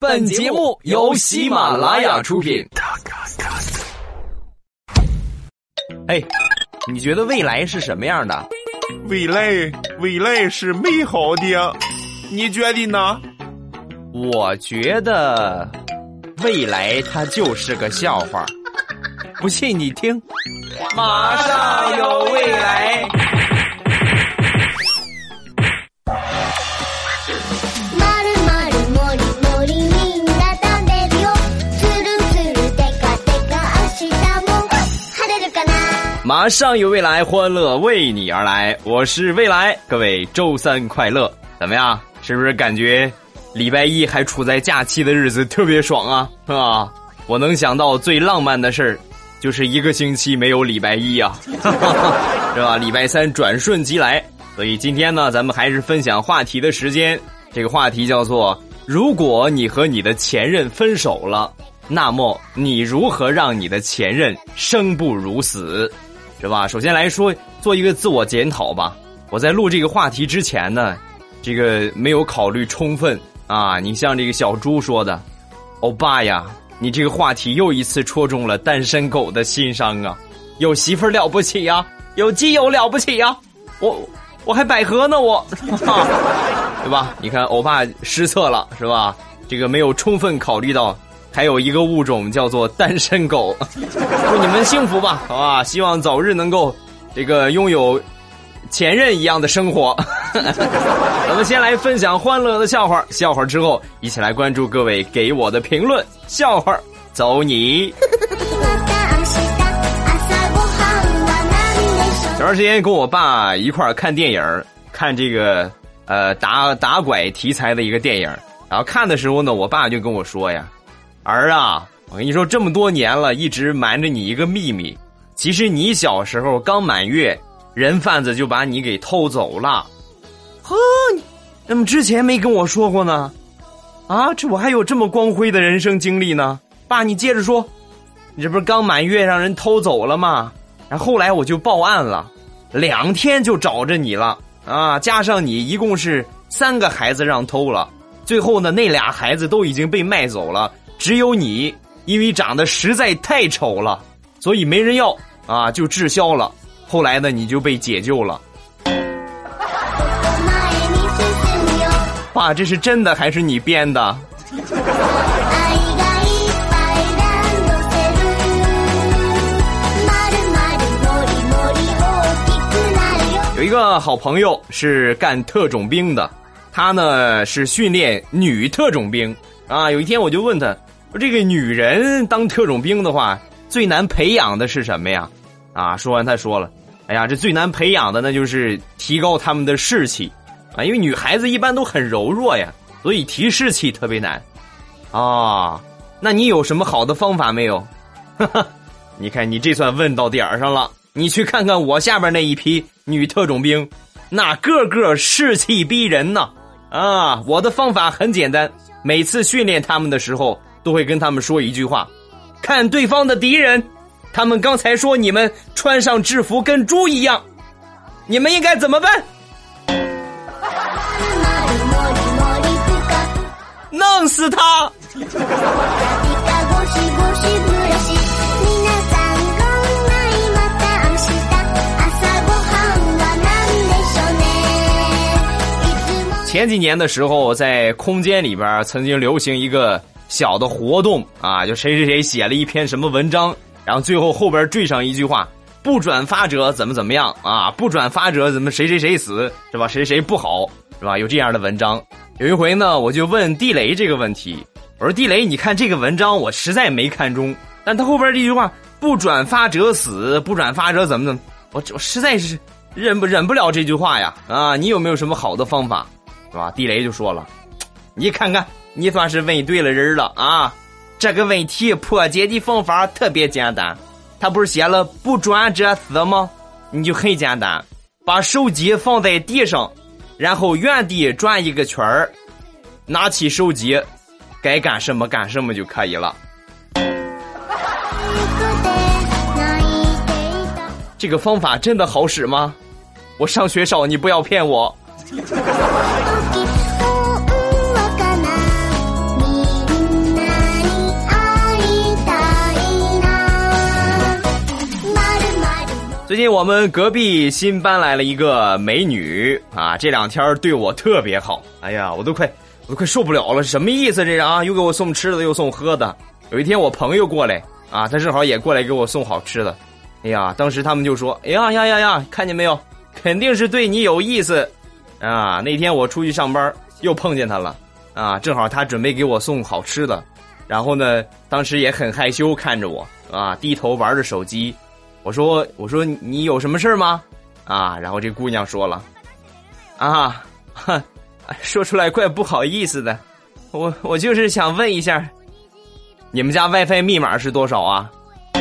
本节目由喜马拉雅出品。哎，你觉得未来是什么样的？未来，未来是美好的，你觉得呢？我觉得未来它就是个笑话。不信你听，马上有未来。马上有未来，欢乐为你而来。我是未来，各位周三快乐！怎么样？是不是感觉礼拜一还处在假期的日子特别爽啊？啊？我能想到最浪漫的事儿，就是一个星期没有礼拜一啊，是吧？礼拜三转瞬即来。所以今天呢，咱们还是分享话题的时间。这个话题叫做：如果你和你的前任分手了，那么你如何让你的前任生不如死？是吧？首先来说，做一个自我检讨吧。我在录这个话题之前呢，这个没有考虑充分啊。你像这个小猪说的，欧巴呀，你这个话题又一次戳中了单身狗的心伤啊。有媳妇了不起呀，有基友了不起呀，我我还百合呢，我，对吧？你看欧巴失策了，是吧？这个没有充分考虑到。还有一个物种叫做单身狗，祝你们幸福吧，好吧？希望早日能够这个拥有前任一样的生活。咱们先来分享欢乐的笑话，笑话之后一起来关注各位给我的评论。笑话走你！前段时间跟我爸一块儿看电影，看这个呃打打拐题材的一个电影，然后看的时候呢，我爸就跟我说呀。儿啊，我跟你说，这么多年了，一直瞒着你一个秘密。其实你小时候刚满月，人贩子就把你给偷走了。呵，怎么之前没跟我说过呢？啊，这我还有这么光辉的人生经历呢。爸，你接着说，你这不是刚满月让人偷走了吗？然后来我就报案了，两天就找着你了啊！加上你，一共是三个孩子让偷了。最后呢，那俩孩子都已经被卖走了。只有你，因为长得实在太丑了，所以没人要啊，就滞销了。后来呢，你就被解救了。爸，这是真的还是你编的？有一个好朋友是干特种兵的，他呢是训练女特种兵啊。有一天我就问他。说这个女人当特种兵的话，最难培养的是什么呀？啊，说完他说了，哎呀，这最难培养的那就是提高他们的士气啊，因为女孩子一般都很柔弱呀，所以提士气特别难。啊，那你有什么好的方法没有？哈哈，你看你这算问到点儿上了。你去看看我下边那一批女特种兵，那个个士气逼人呐！啊，我的方法很简单，每次训练他们的时候。都会跟他们说一句话：看对方的敌人，他们刚才说你们穿上制服跟猪一样，你们应该怎么办？弄死他！前几年的时候，在空间里边曾经流行一个。小的活动啊，就谁谁谁写了一篇什么文章，然后最后后边缀上一句话：不转发者怎么怎么样啊？不转发者怎么谁谁谁死是吧？谁谁不好是吧？有这样的文章。有一回呢，我就问地雷这个问题，我说地雷，你看这个文章我实在没看中，但他后边这句话“不转发者死，不转发者怎么怎么”，我我实在是忍不忍不了这句话呀啊！你有没有什么好的方法，是吧？地雷就说了，你看看。你算是问对了人了啊！这个问题破解的方法特别简单，他不是写了“不转者死”吗？你就很简单，把手机放在地上，然后原地转一个圈儿，拿起手机，该干什么干什么就可以了。这个方法真的好使吗？我上学少，你不要骗我。最 近我们隔壁新搬来了一个美女啊，这两天对我特别好，哎呀，我都快我都快受不了了，什么意思这是啊？又给我送吃的，又送喝的。有一天我朋友过来啊，他正好也过来给我送好吃的，哎呀，当时他们就说，哎呀呀呀呀，看见没有，肯定是对你有意思啊！”那天我出去上班又碰见他了啊，正好他准备给我送好吃的，然后呢，当时也很害羞看着我啊，低头玩着手机。我说：“我说你有什么事吗？”啊，然后这姑娘说了：“啊，哼，说出来怪不好意思的，我我就是想问一下，你们家 WiFi 密码是多少啊？”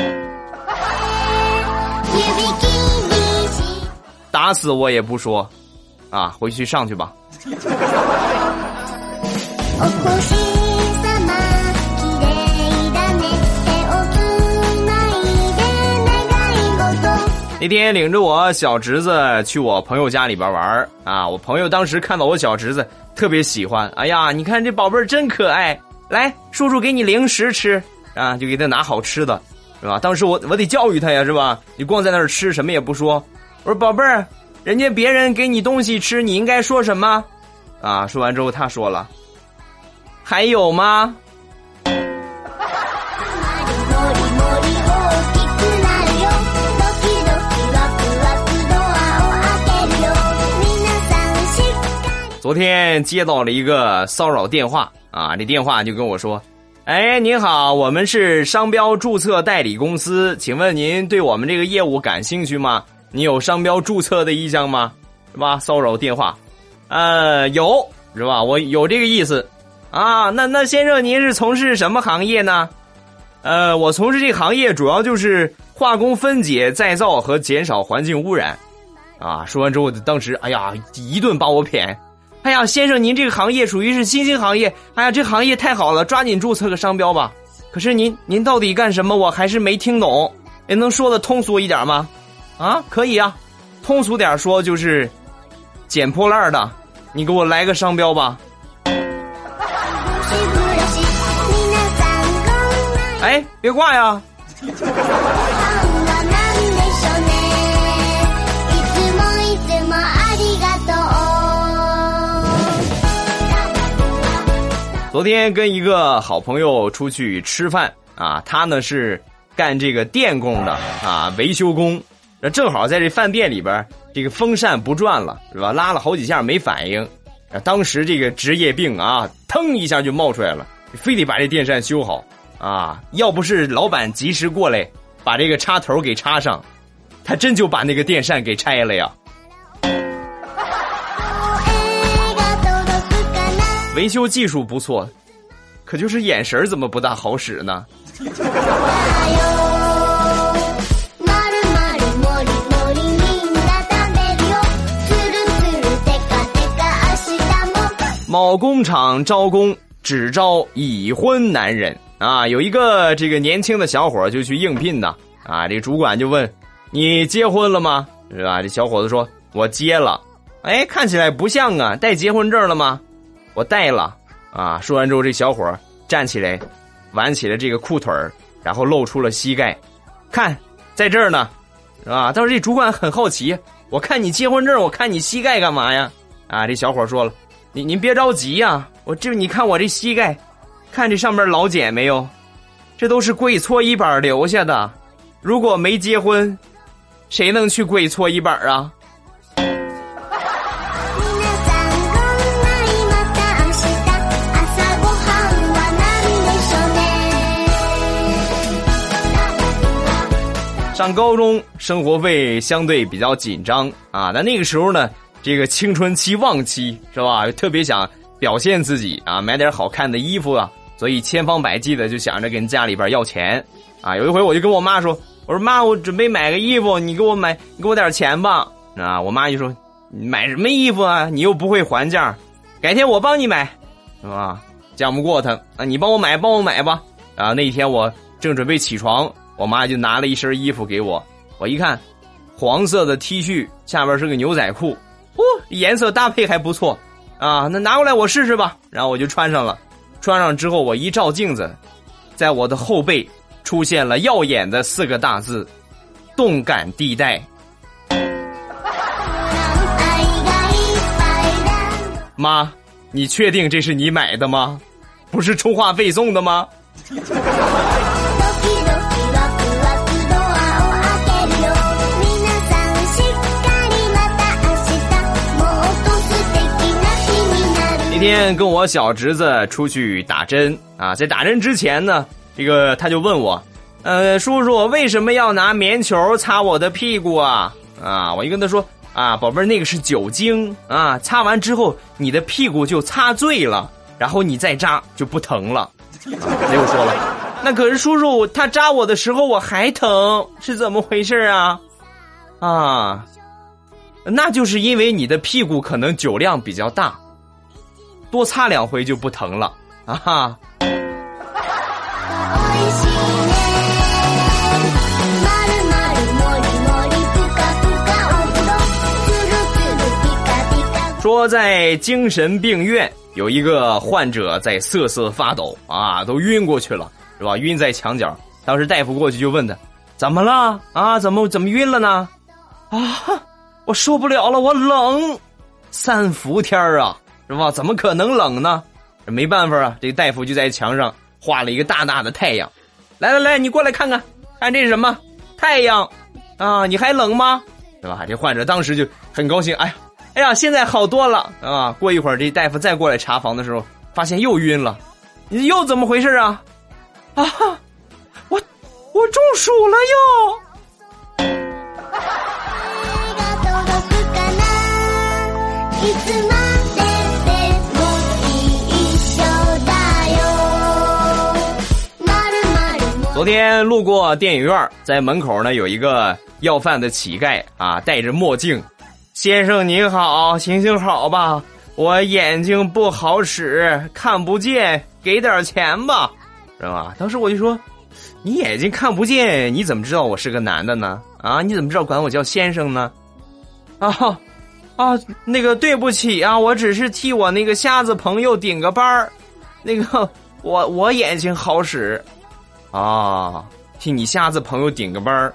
打死我也不说，啊，回去上去吧。那天领着我小侄子去我朋友家里边玩啊，我朋友当时看到我小侄子特别喜欢，哎呀，你看这宝贝儿真可爱，来，叔叔给你零食吃啊，就给他拿好吃的，是吧？当时我我得教育他呀，是吧？你光在那儿吃什么也不说，我说宝贝儿，人家别人给你东西吃，你应该说什么？啊，说完之后他说了，还有吗？昨天接到了一个骚扰电话啊，这电话就跟我说：“哎，您好，我们是商标注册代理公司，请问您对我们这个业务感兴趣吗？你有商标注册的意向吗？是吧？骚扰电话，呃，有是吧？我有这个意思啊。那那先生，您是从事什么行业呢？呃，我从事这个行业主要就是化工分解、再造和减少环境污染。啊，说完之后，当时哎呀，一顿把我谝。”哎呀，先生，您这个行业属于是新兴行业。哎呀，这行业太好了，抓紧注册个商标吧。可是您，您到底干什么？我还是没听懂。也能说的通俗一点吗？啊，可以啊，通俗点说就是捡破烂的。你给我来个商标吧。哎，别挂呀。昨天跟一个好朋友出去吃饭啊，他呢是干这个电工的啊，维修工。那正好在这饭店里边，这个风扇不转了，是吧？拉了好几下没反应，当时这个职业病啊，腾一下就冒出来了，非得把这电扇修好啊！要不是老板及时过来把这个插头给插上，他真就把那个电扇给拆了呀。维修技术不错，可就是眼神怎么不大好使呢？某工厂招工只招已婚男人啊！有一个这个年轻的小伙就去应聘呢啊！这主管就问：“你结婚了吗？”是吧？这小伙子说：“我结了。”哎，看起来不像啊，带结婚证了吗？我带了，啊！说完之后，这小伙站起来，挽起了这个裤腿然后露出了膝盖，看，在这儿呢，是吧？当时这主管很好奇，我看你结婚证，我看你膝盖干嘛呀？啊！这小伙说了，您您别着急呀，我这你看我这膝盖，看这上面老茧没有？这都是跪搓衣板留下的，如果没结婚，谁能去跪搓衣板啊？上高中生活费相对比较紧张啊，那那个时候呢，这个青春期旺期是吧？特别想表现自己啊，买点好看的衣服啊，所以千方百计的就想着跟家里边要钱啊。有一回我就跟我妈说：“我说妈，我准备买个衣服，你给我买，你给我点钱吧。”啊，我妈就说：“买什么衣服啊？你又不会还价，改天我帮你买，是吧？犟不过他啊，你帮我买，帮我买吧。”啊，那一天我正准备起床。我妈就拿了一身衣服给我，我一看，黄色的 T 恤下边是个牛仔裤，哦颜色搭配还不错啊那拿过来我试试吧。然后我就穿上了穿上之后我一照镜子在我的后背出现了耀眼的四个大字动感地带。妈你确定这是你买的吗？不是充话费送的吗？那天跟我小侄子出去打针啊，在打针之前呢，这个他就问我，呃，叔叔为什么要拿棉球擦我的屁股啊？啊，我一跟他说，啊，宝贝儿，那个是酒精啊，擦完之后你的屁股就擦醉了，然后你再扎就不疼了。他又说了，那可是叔叔他扎我的时候我还疼，是怎么回事啊？啊，那就是因为你的屁股可能酒量比较大。多擦两回就不疼了啊！哈。说在精神病院有一个患者在瑟瑟发抖啊，都晕过去了，是吧？晕在墙角。当时大夫过去就问他：“怎么了？啊？怎么怎么晕了呢？”啊，我受不了了，我冷，三伏天啊！是吧？怎么可能冷呢？没办法啊，这大夫就在墙上画了一个大大的太阳。来来来，你过来看看，看这是什么？太阳啊！你还冷吗？是吧？这患者当时就很高兴。哎呀，哎呀，现在好多了啊！过一会儿，这大夫再过来查房的时候，发现又晕了。你又怎么回事啊？啊！我我中暑了又。昨天路过电影院，在门口呢有一个要饭的乞丐啊，戴着墨镜。先生您好，行行好吧，我眼睛不好使，看不见，给点钱吧，是吧？当时我就说，你眼睛看不见，你怎么知道我是个男的呢？啊，你怎么知道管我叫先生呢？啊，啊，那个对不起啊，我只是替我那个瞎子朋友顶个班儿，那个我我眼睛好使。啊，替你瞎子朋友顶个班儿，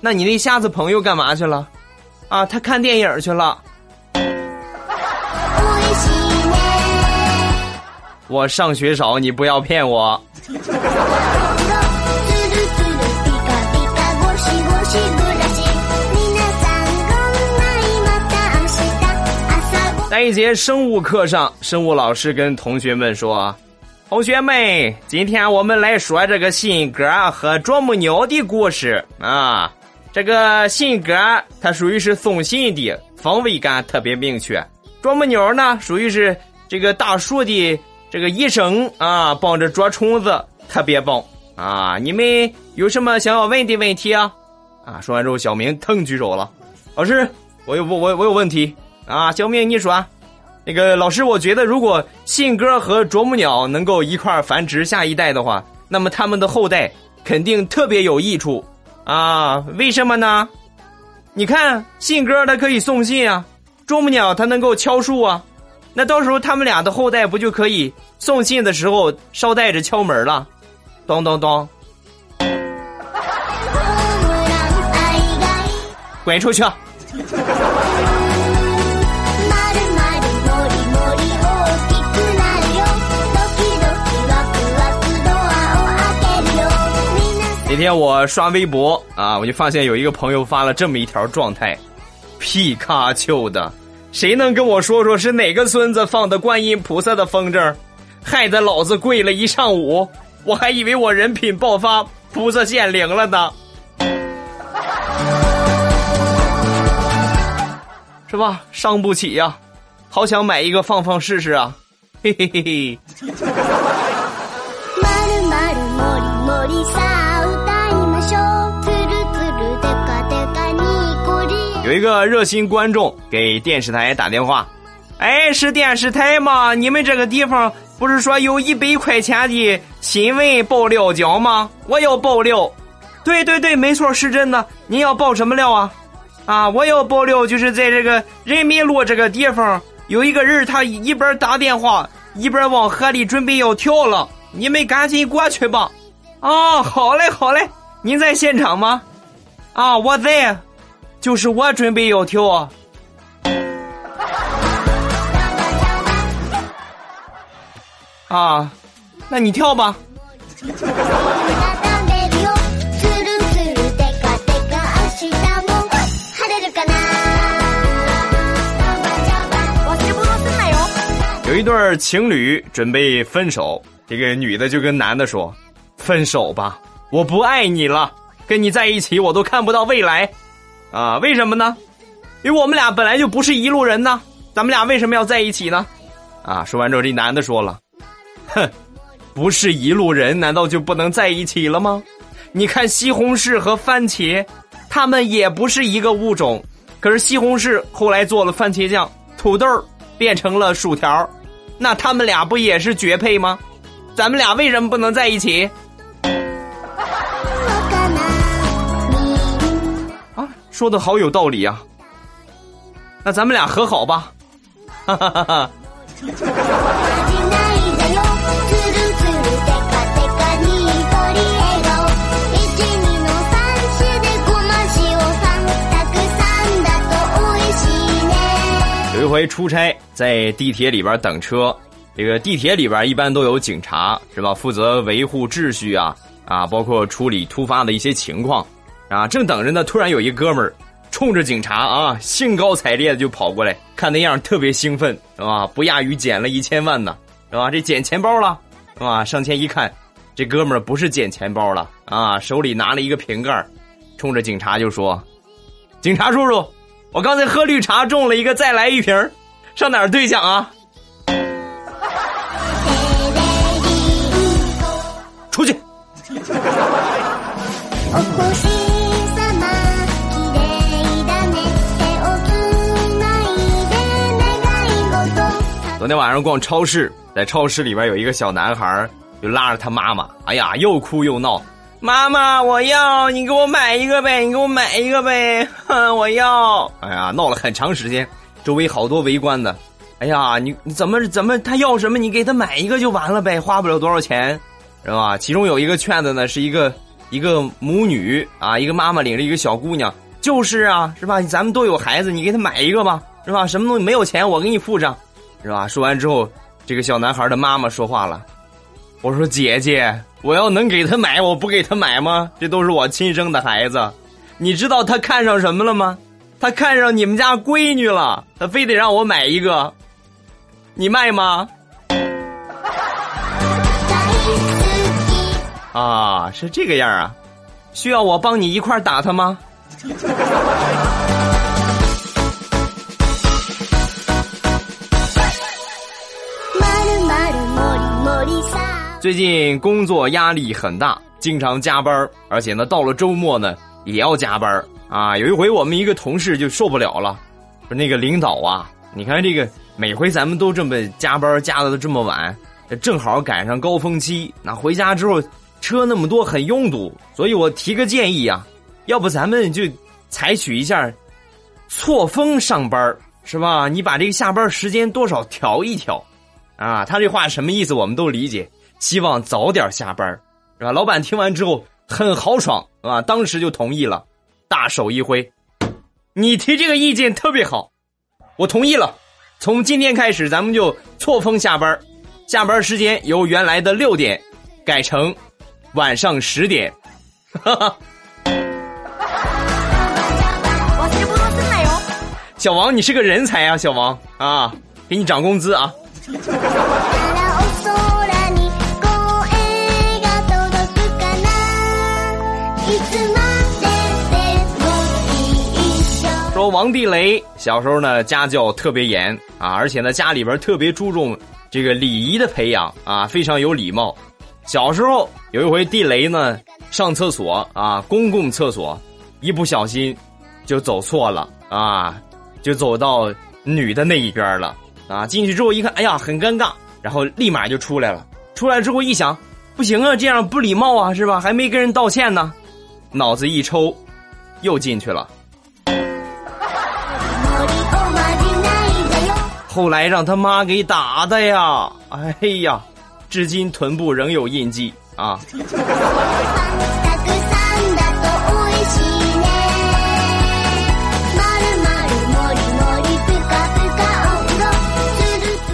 那你那瞎子朋友干嘛去了？啊，他看电影去了。我上学少，你不要骗我。在一节生物课上，生物老师跟同学们说。同学们，今天我们来说这个信鸽和啄木鸟的故事啊。这个信鸽它属于是送信的，方位感特别明确；啄木鸟呢，属于是这个大树的这个医生啊，帮着捉虫子，特别棒啊。你们有什么想要问的问题啊？啊，说完之后，小明腾举手了，老师，我有我我有问题啊。小明，你说。那个老师，我觉得如果信鸽和啄木鸟能够一块繁殖下一代的话，那么他们的后代肯定特别有益处啊！为什么呢？你看，信鸽它可以送信啊，啄木鸟它能够敲树啊，那到时候他们俩的后代不就可以送信的时候捎带着敲门了？咚咚咚！滚 出去！那天我刷微博啊，我就发现有一个朋友发了这么一条状态：皮卡丘的，谁能跟我说说是哪个孙子放的观音菩萨的风筝，害得老子跪了一上午，我还以为我人品爆发，菩萨显灵了呢，是吧？伤不起呀，好想买一个放放试试啊，嘿嘿嘿嘿。有一个热心观众给电视台打电话，哎，是电视台吗？你们这个地方不是说有一百块钱的新闻爆料奖吗？我要爆料。对对对，没错，是真的。您要爆什么料啊？啊，我要爆料，就是在这个人民路这个地方，有一个人他一边打电话，一边往河里准备要跳了。你们赶紧过去吧。啊，好嘞，好嘞。您在现场吗？啊，我在。就是我准备要跳。啊，那你跳吧。有一对情侣准备分手，这个女的就跟男的说：“分手吧，我不爱你了，跟你在一起我都看不到未来，啊，为什么呢？因为我们俩本来就不是一路人呢，咱们俩为什么要在一起呢？啊，说完之后，这男的说了：，哼，不是一路人，难道就不能在一起了吗？你看西红柿和番茄，它们也不是一个物种，可是西红柿后来做了番茄酱，土豆变成了薯条。”那他们俩不也是绝配吗？咱们俩为什么不能在一起？说的好有道理啊！那咱们俩和好吧！哈哈哈哈。有一回出差，在地铁里边等车，这个地铁里边一般都有警察，是吧？负责维护秩序啊啊，包括处理突发的一些情况啊。正等着呢，突然有一哥们儿冲着警察啊，兴高采烈的就跑过来，看那样特别兴奋，是吧？不亚于捡了一千万呢，是吧？这捡钱包了，是吧？上前一看，这哥们儿不是捡钱包了啊，手里拿了一个瓶盖，冲着警察就说：“警察叔叔。”我刚才喝绿茶中了一个，再来一瓶上哪儿兑奖啊？出去！昨天晚上逛超市，在超市里边有一个小男孩，就拉着他妈妈，哎呀，又哭又闹。妈妈，我要你给我买一个呗，你给我买一个呗，哼，我要。哎呀，闹了很长时间，周围好多围观的。哎呀，你你怎么怎么他要什么，你给他买一个就完了呗，花不了多少钱，是吧？其中有一个劝的呢，是一个一个母女啊，一个妈妈领着一个小姑娘，就是啊，是吧？咱们都有孩子，你给他买一个吧，是吧？什么东西没有钱，我给你付上，是吧？说完之后，这个小男孩的妈妈说话了，我说姐姐。我要能给他买，我不给他买吗？这都是我亲生的孩子，你知道他看上什么了吗？他看上你们家闺女了，他非得让我买一个，你卖吗？啊，是这个样啊，需要我帮你一块打他吗？最近工作压力很大，经常加班而且呢，到了周末呢也要加班啊。有一回我们一个同事就受不了了，说那个领导啊，你看这个每回咱们都这么加班加的都这么晚，正好赶上高峰期，那回家之后车那么多很拥堵，所以我提个建议啊，要不咱们就采取一下错峰上班是吧？你把这个下班时间多少调一调，啊，他这话什么意思？我们都理解。希望早点下班，是吧？老板听完之后很豪爽，啊，当时就同意了，大手一挥，你提这个意见特别好，我同意了。从今天开始，咱们就错峰下班，下班时间由原来的六点改成晚上十点。哈哈。小王，你是个人才啊，小王啊，给你涨工资啊。说王地雷小时候呢家教特别严啊，而且呢家里边特别注重这个礼仪的培养啊，非常有礼貌。小时候有一回地雷呢上厕所啊，公共厕所，一不小心就走错了啊，就走到女的那一边了啊。进去之后一看，哎呀很尴尬，然后立马就出来了。出来之后一想，不行啊，这样不礼貌啊，是吧？还没跟人道歉呢。脑子一抽，又进去了。后来让他妈给打的呀！哎呀，至今臀部仍有印记啊。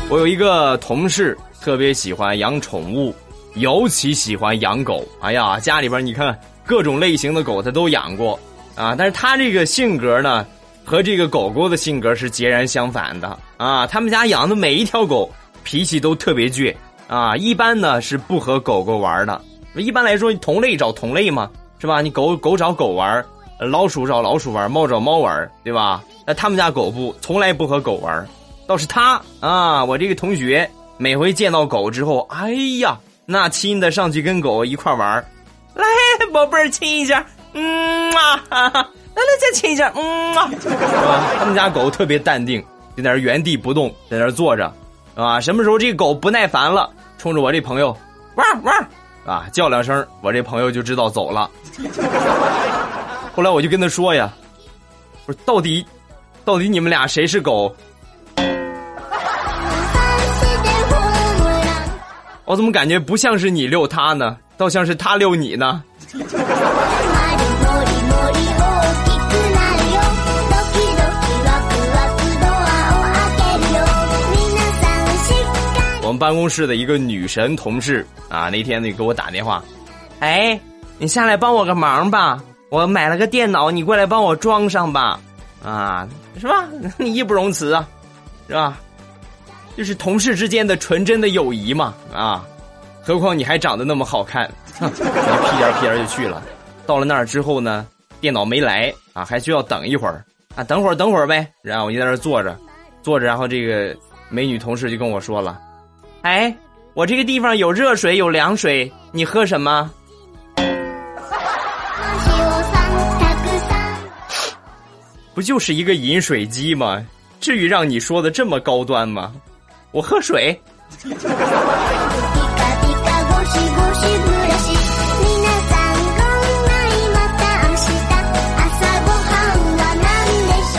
我有一个同事特别喜欢养宠物，尤其喜欢养狗。哎呀，家里边你看各种类型的狗他都养过啊。但是他这个性格呢，和这个狗狗的性格是截然相反的啊。他们家养的每一条狗脾气都特别倔啊，一般呢是不和狗狗玩的。一般来说，同类找同类嘛，是吧？你狗狗找狗玩，老鼠找老鼠玩，猫找猫玩，对吧？那他们家狗不从来不和狗玩。倒是他啊，我这个同学每回见到狗之后，哎呀，那亲的上去跟狗一块玩来，宝贝儿亲一下，嗯啊，哈哈来来再亲一下，嗯啊，是吧？他们家狗特别淡定，就在那原地不动，在那坐着，啊，什么时候这狗不耐烦了，冲着我这朋友，汪汪，啊，叫两声，我这朋友就知道走了。后来我就跟他说呀，我说到底，到底你们俩谁是狗？我怎么感觉不像是你遛他呢？倒像是他遛你呢。办公室的一个女神同事啊，那天呢给我打电话，哎，你下来帮我个忙吧，我买了个电脑，你过来帮我装上吧，啊，是吧？义不容辞啊，是吧？就是同事之间的纯真的友谊嘛，啊，何况你还长得那么好看，我屁颠屁颠就去了。到了那儿之后呢，电脑没来啊，还需要等一会儿啊，等会儿等会儿呗。然后我就在那儿坐着，坐着，然后这个美女同事就跟我说了：“哎，我这个地方有热水有凉水，你喝什么？”不就是一个饮水机吗？至于让你说的这么高端吗？我喝水。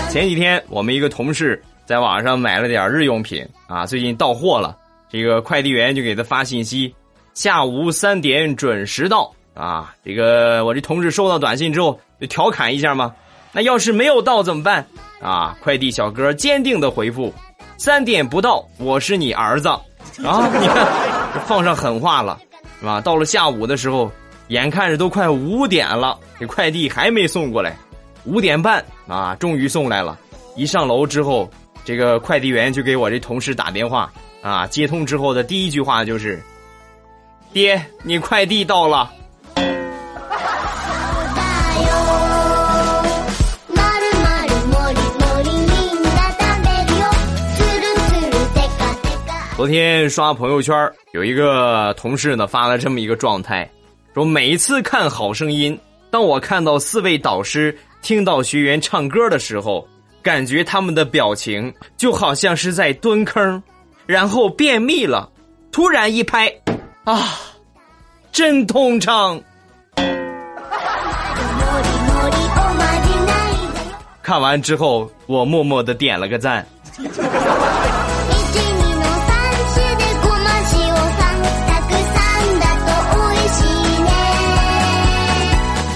前几天我们一个同事在网上买了点日用品啊，最近到货了，这个快递员就给他发信息，下午三点准时到啊。这个我这同事收到短信之后就调侃一下嘛，那要是没有到怎么办啊？快递小哥坚定的回复。三点不到，我是你儿子，啊！你看，放上狠话了，是吧？到了下午的时候，眼看着都快五点了，这快递还没送过来。五点半啊，终于送来了。一上楼之后，这个快递员就给我这同事打电话啊。接通之后的第一句话就是：“爹，你快递到了。”昨天刷朋友圈，有一个同事呢发了这么一个状态，说每一次看《好声音》，当我看到四位导师听到学员唱歌的时候，感觉他们的表情就好像是在蹲坑，然后便秘了，突然一拍，啊，真通畅。看完之后，我默默的点了个赞。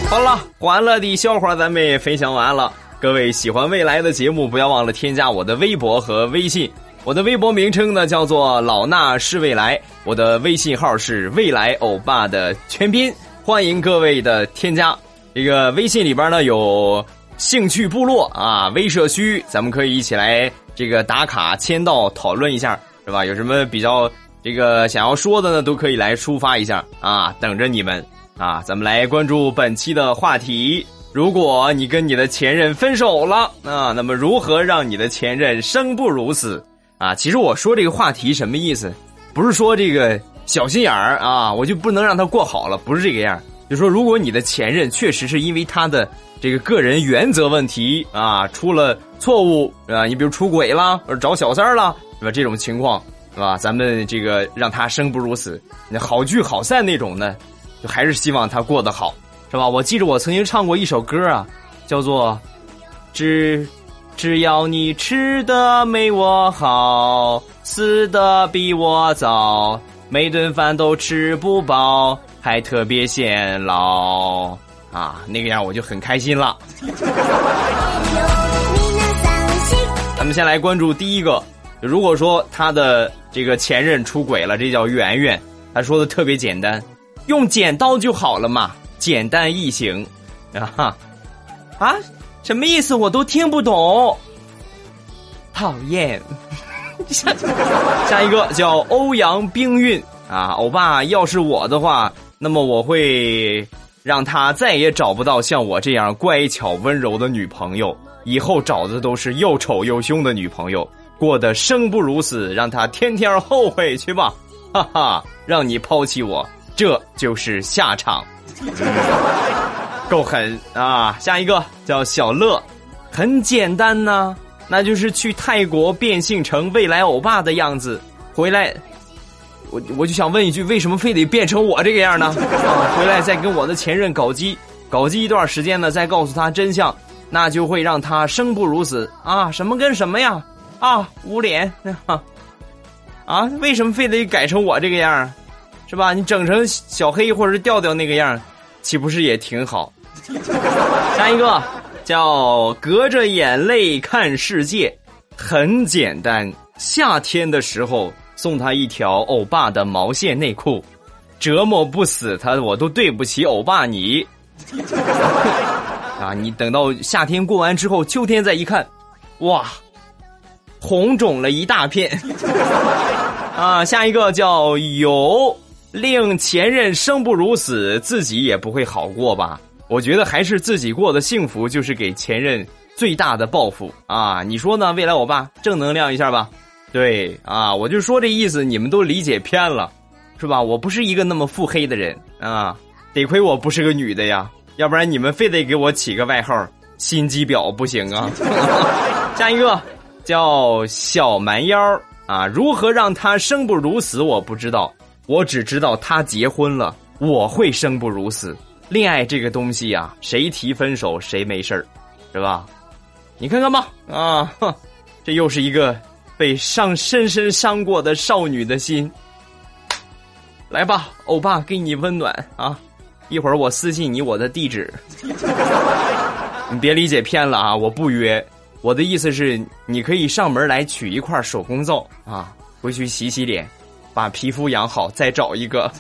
好了，欢乐的笑话咱们也分享完了。各位喜欢未来的节目，不要忘了添加我的微博和微信。我的微博名称呢叫做老衲是未来，我的微信号是未来欧巴的全拼。欢迎各位的添加。这个微信里边呢有兴趣部落啊，微社区，咱们可以一起来这个打卡签到讨论一下，是吧？有什么比较这个想要说的呢，都可以来抒发一下啊，等着你们。啊，咱们来关注本期的话题。如果你跟你的前任分手了啊，那么如何让你的前任生不如死？啊，其实我说这个话题什么意思？不是说这个小心眼儿啊，我就不能让他过好了，不是这个样。就说如果你的前任确实是因为他的这个个人原则问题啊出了错误啊，你比如出轨了或者找小三儿了，是吧？这种情况是吧？咱们这个让他生不如死，那好聚好散那种呢？就还是希望他过得好，是吧？我记着我曾经唱过一首歌啊，叫做“只只要你吃的没我好，死的比我早，每顿饭都吃不饱，还特别显老啊”，那个样我就很开心了。咱们先来关注第一个如果说他的这个前任出轨了，这叫圆圆。他说的特别简单，用剪刀就好了嘛，简单易行。啊哈，啊，什么意思？我都听不懂。讨厌。下 下一个叫欧阳冰韵啊，欧巴，要是我的话，那么我会让他再也找不到像我这样乖巧温柔的女朋友，以后找的都是又丑又凶的女朋友，过得生不如死，让他天天后悔去吧，哈哈，让你抛弃我，这就是下场，够狠啊！下一个叫小乐，很简单呢。那就是去泰国变性成未来欧巴的样子，回来，我我就想问一句，为什么非得变成我这个样呢？啊，回来再跟我的前任搞基，搞基一段时间呢，再告诉他真相，那就会让他生不如死啊！什么跟什么呀？啊，捂脸 啊！为什么非得改成我这个样是吧？你整成小黑或者是调调那个样岂不是也挺好？下一个。叫隔着眼泪看世界，很简单。夏天的时候送他一条欧巴的毛线内裤，折磨不死他，我都对不起欧巴你。啊，你等到夏天过完之后，秋天再一看，哇，红肿了一大片。啊，下一个叫有令前任生不如死，自己也不会好过吧。我觉得还是自己过得幸福，就是给前任最大的报复啊！你说呢？未来我爸正能量一下吧。对啊，我就说这意思，你们都理解偏了，是吧？我不是一个那么腹黑的人啊，得亏我不是个女的呀，要不然你们非得给我起个外号“心机婊”不行啊。下一个叫小蛮腰啊，如何让他生不如死？我不知道，我只知道他结婚了，我会生不如死。恋爱这个东西呀，谁提分手谁没事儿，是吧？你看看吧，啊，这又是一个被伤深深伤过的少女的心。来吧，欧巴，给你温暖啊！一会儿我私信你我的地址，你别理解偏了啊！我不约，我的意思是你可以上门来取一块手工皂啊，回去洗洗脸，把皮肤养好，再找一个。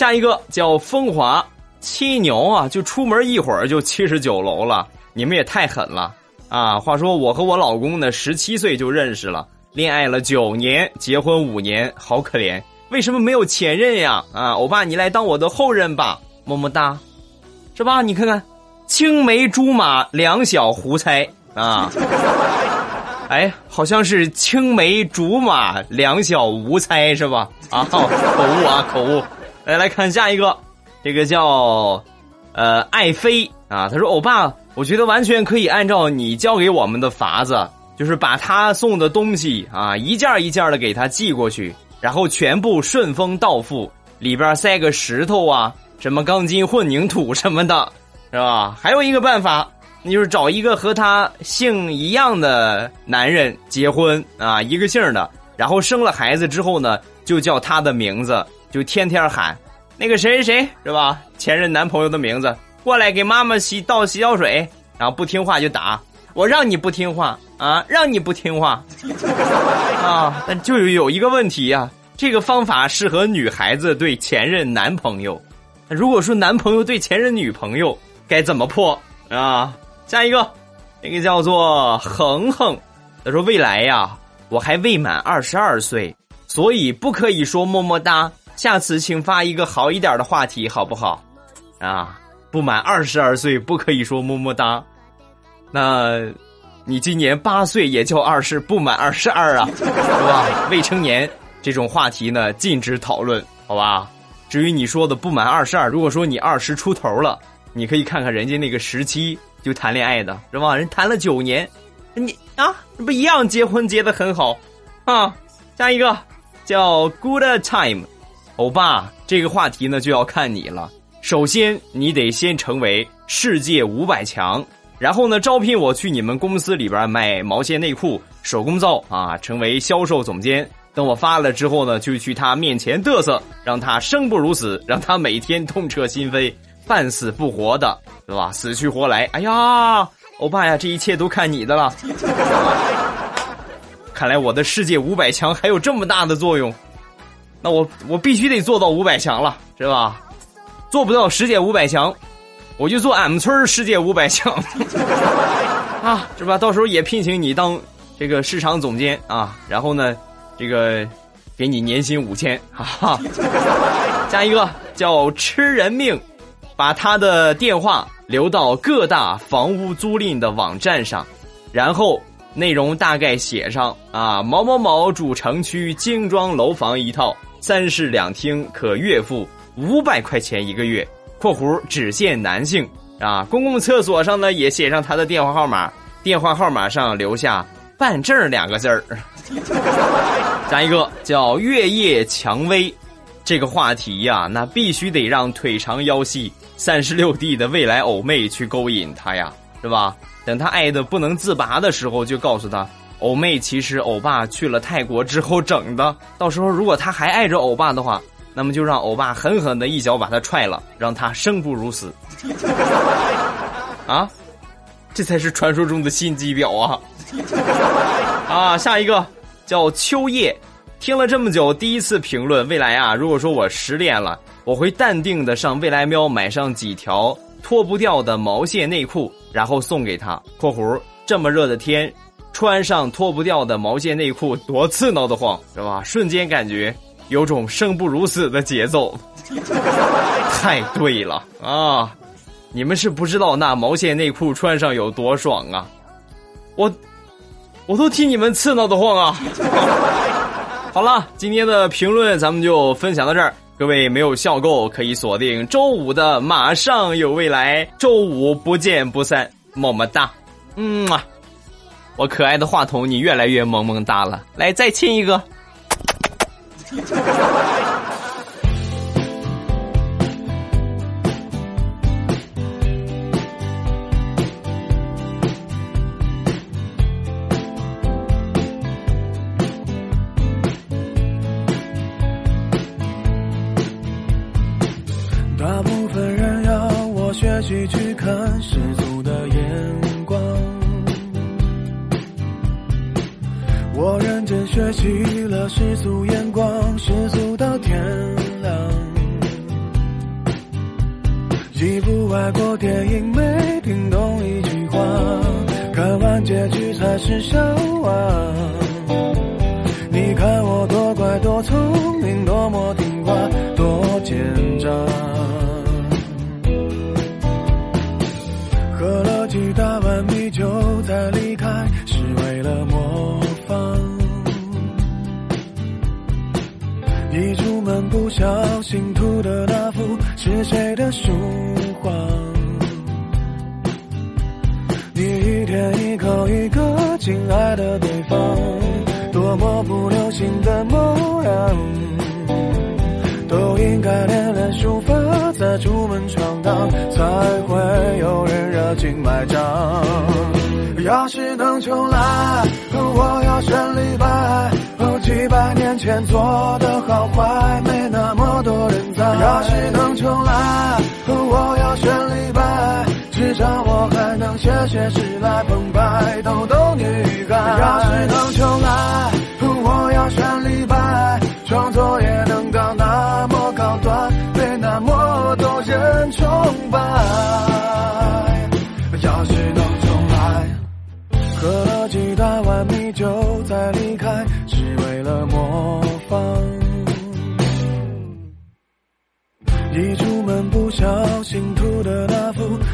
下一个叫风华七牛啊，就出门一会儿就七十九楼了，你们也太狠了啊！话说我和我老公呢，十七岁就认识了，恋爱了九年，结婚五年，好可怜，为什么没有前任呀？啊，欧巴，你来当我的后任吧，么么哒，是吧？你看看，青梅竹马两小无猜啊，哎，好像是青梅竹马两小无猜是吧？啊，口误啊，口误。来来看下一个，这个叫，呃，爱妃啊。他说：“欧巴，我觉得完全可以按照你教给我们的法子，就是把他送的东西啊，一件一件的给他寄过去，然后全部顺丰到付，里边塞个石头啊，什么钢筋混凝土 什么的，是吧？还有一个办法，那就是找一个和他姓一样的男人结婚啊，一个姓的，然后生了孩子之后呢，就叫他的名字。”就天天喊，那个谁谁谁是吧？前任男朋友的名字过来给妈妈洗倒洗脚水，然后不听话就打。我让你不听话啊，让你不听话 啊！但就有一个问题呀，这个方法适合女孩子对前任男朋友。如果说男朋友对前任女朋友该怎么破啊？下一个，那个叫做恒恒，他说未来呀，我还未满二十二岁，所以不可以说么么哒。下次请发一个好一点的话题，好不好？啊，不满二十二岁不可以说么么哒。那，你今年八岁也就二十，不满二十二啊，是吧？未成年这种话题呢，禁止讨论，好吧？至于你说的不满二十二，如果说你二十出头了，你可以看看人家那个时期就谈恋爱的是吧？人谈了九年，你啊，不一样，结婚结的很好啊。下一个叫 Good Time。欧巴，这个话题呢就要看你了。首先，你得先成为世界五百强，然后呢，招聘我去你们公司里边卖毛线内裤、手工皂啊，成为销售总监。等我发了之后呢，就去他面前嘚瑟，让他生不如死，让他每天痛彻心扉、半死不活的，对吧？死去活来。哎呀，欧巴呀，这一切都看你的了。看来我的世界五百强还有这么大的作用，那我我必须得做到五百强了，是吧？做不到世界五百强，我就做俺们村世界五百强 啊，是吧？到时候也聘请你当这个市场总监啊，然后呢，这个给你年薪五千，哈哈。下一个叫吃人命，把他的电话留到各大房屋租赁的网站上，然后。内容大概写上啊，某某某主城区精装楼房一套，三室两厅，可月付五百块钱一个月（括弧只限男性）啊。公共厕所上呢也写上他的电话号码，电话号码上留下“办证”两个字儿。加一个叫“月夜蔷薇”，这个话题呀，那必须得让腿长腰细、三十六 D 的未来偶妹去勾引他呀，是吧？等他爱的不能自拔的时候，就告诉他，欧妹其实欧巴去了泰国之后整的。到时候如果他还爱着欧巴的话，那么就让欧巴狠狠的一脚把他踹了，让他生不如死。啊，这才是传说中的心机婊啊！啊，下一个叫秋叶，听了这么久，第一次评论未来啊。如果说我失恋了，我会淡定的上未来喵买上几条脱不掉的毛线内裤。然后送给他（括弧这么热的天，穿上脱不掉的毛线内裤多刺挠的慌，是吧？瞬间感觉有种生不如死的节奏，太对了啊！你们是不知道那毛线内裤穿上有多爽啊！我我都替你们刺挠的慌啊！好了，今天的评论咱们就分享到这儿。各位没有笑够，可以锁定周五的《马上有未来》，周五不见不散，么么哒，嗯嘛，我可爱的话筒，你越来越萌萌哒了，来再亲一个。亲爱的对方，多么不流行的模样，都应该练练书法。再出门闯荡，才会有人热情买账。要是能重来，我要选李白。几百年前做的好坏，没那么多人在。要是能重来，我要选李白。至少我还能写写诗来澎湃，逗逗女孩。要是能重来，我要选李白。创作也能到那么高端。被那么多人崇拜。要是能重来，喝了几大碗米酒再离开，是为了模仿。一出门不小心吐的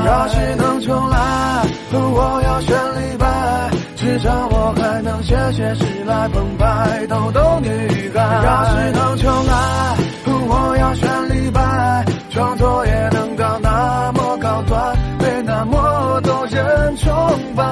要是能重来，我要选李白。至少我还能写写诗来澎湃，逗逗女孩。要是能重来，我要选李白。创作也能到那么高端，被那么多人崇拜。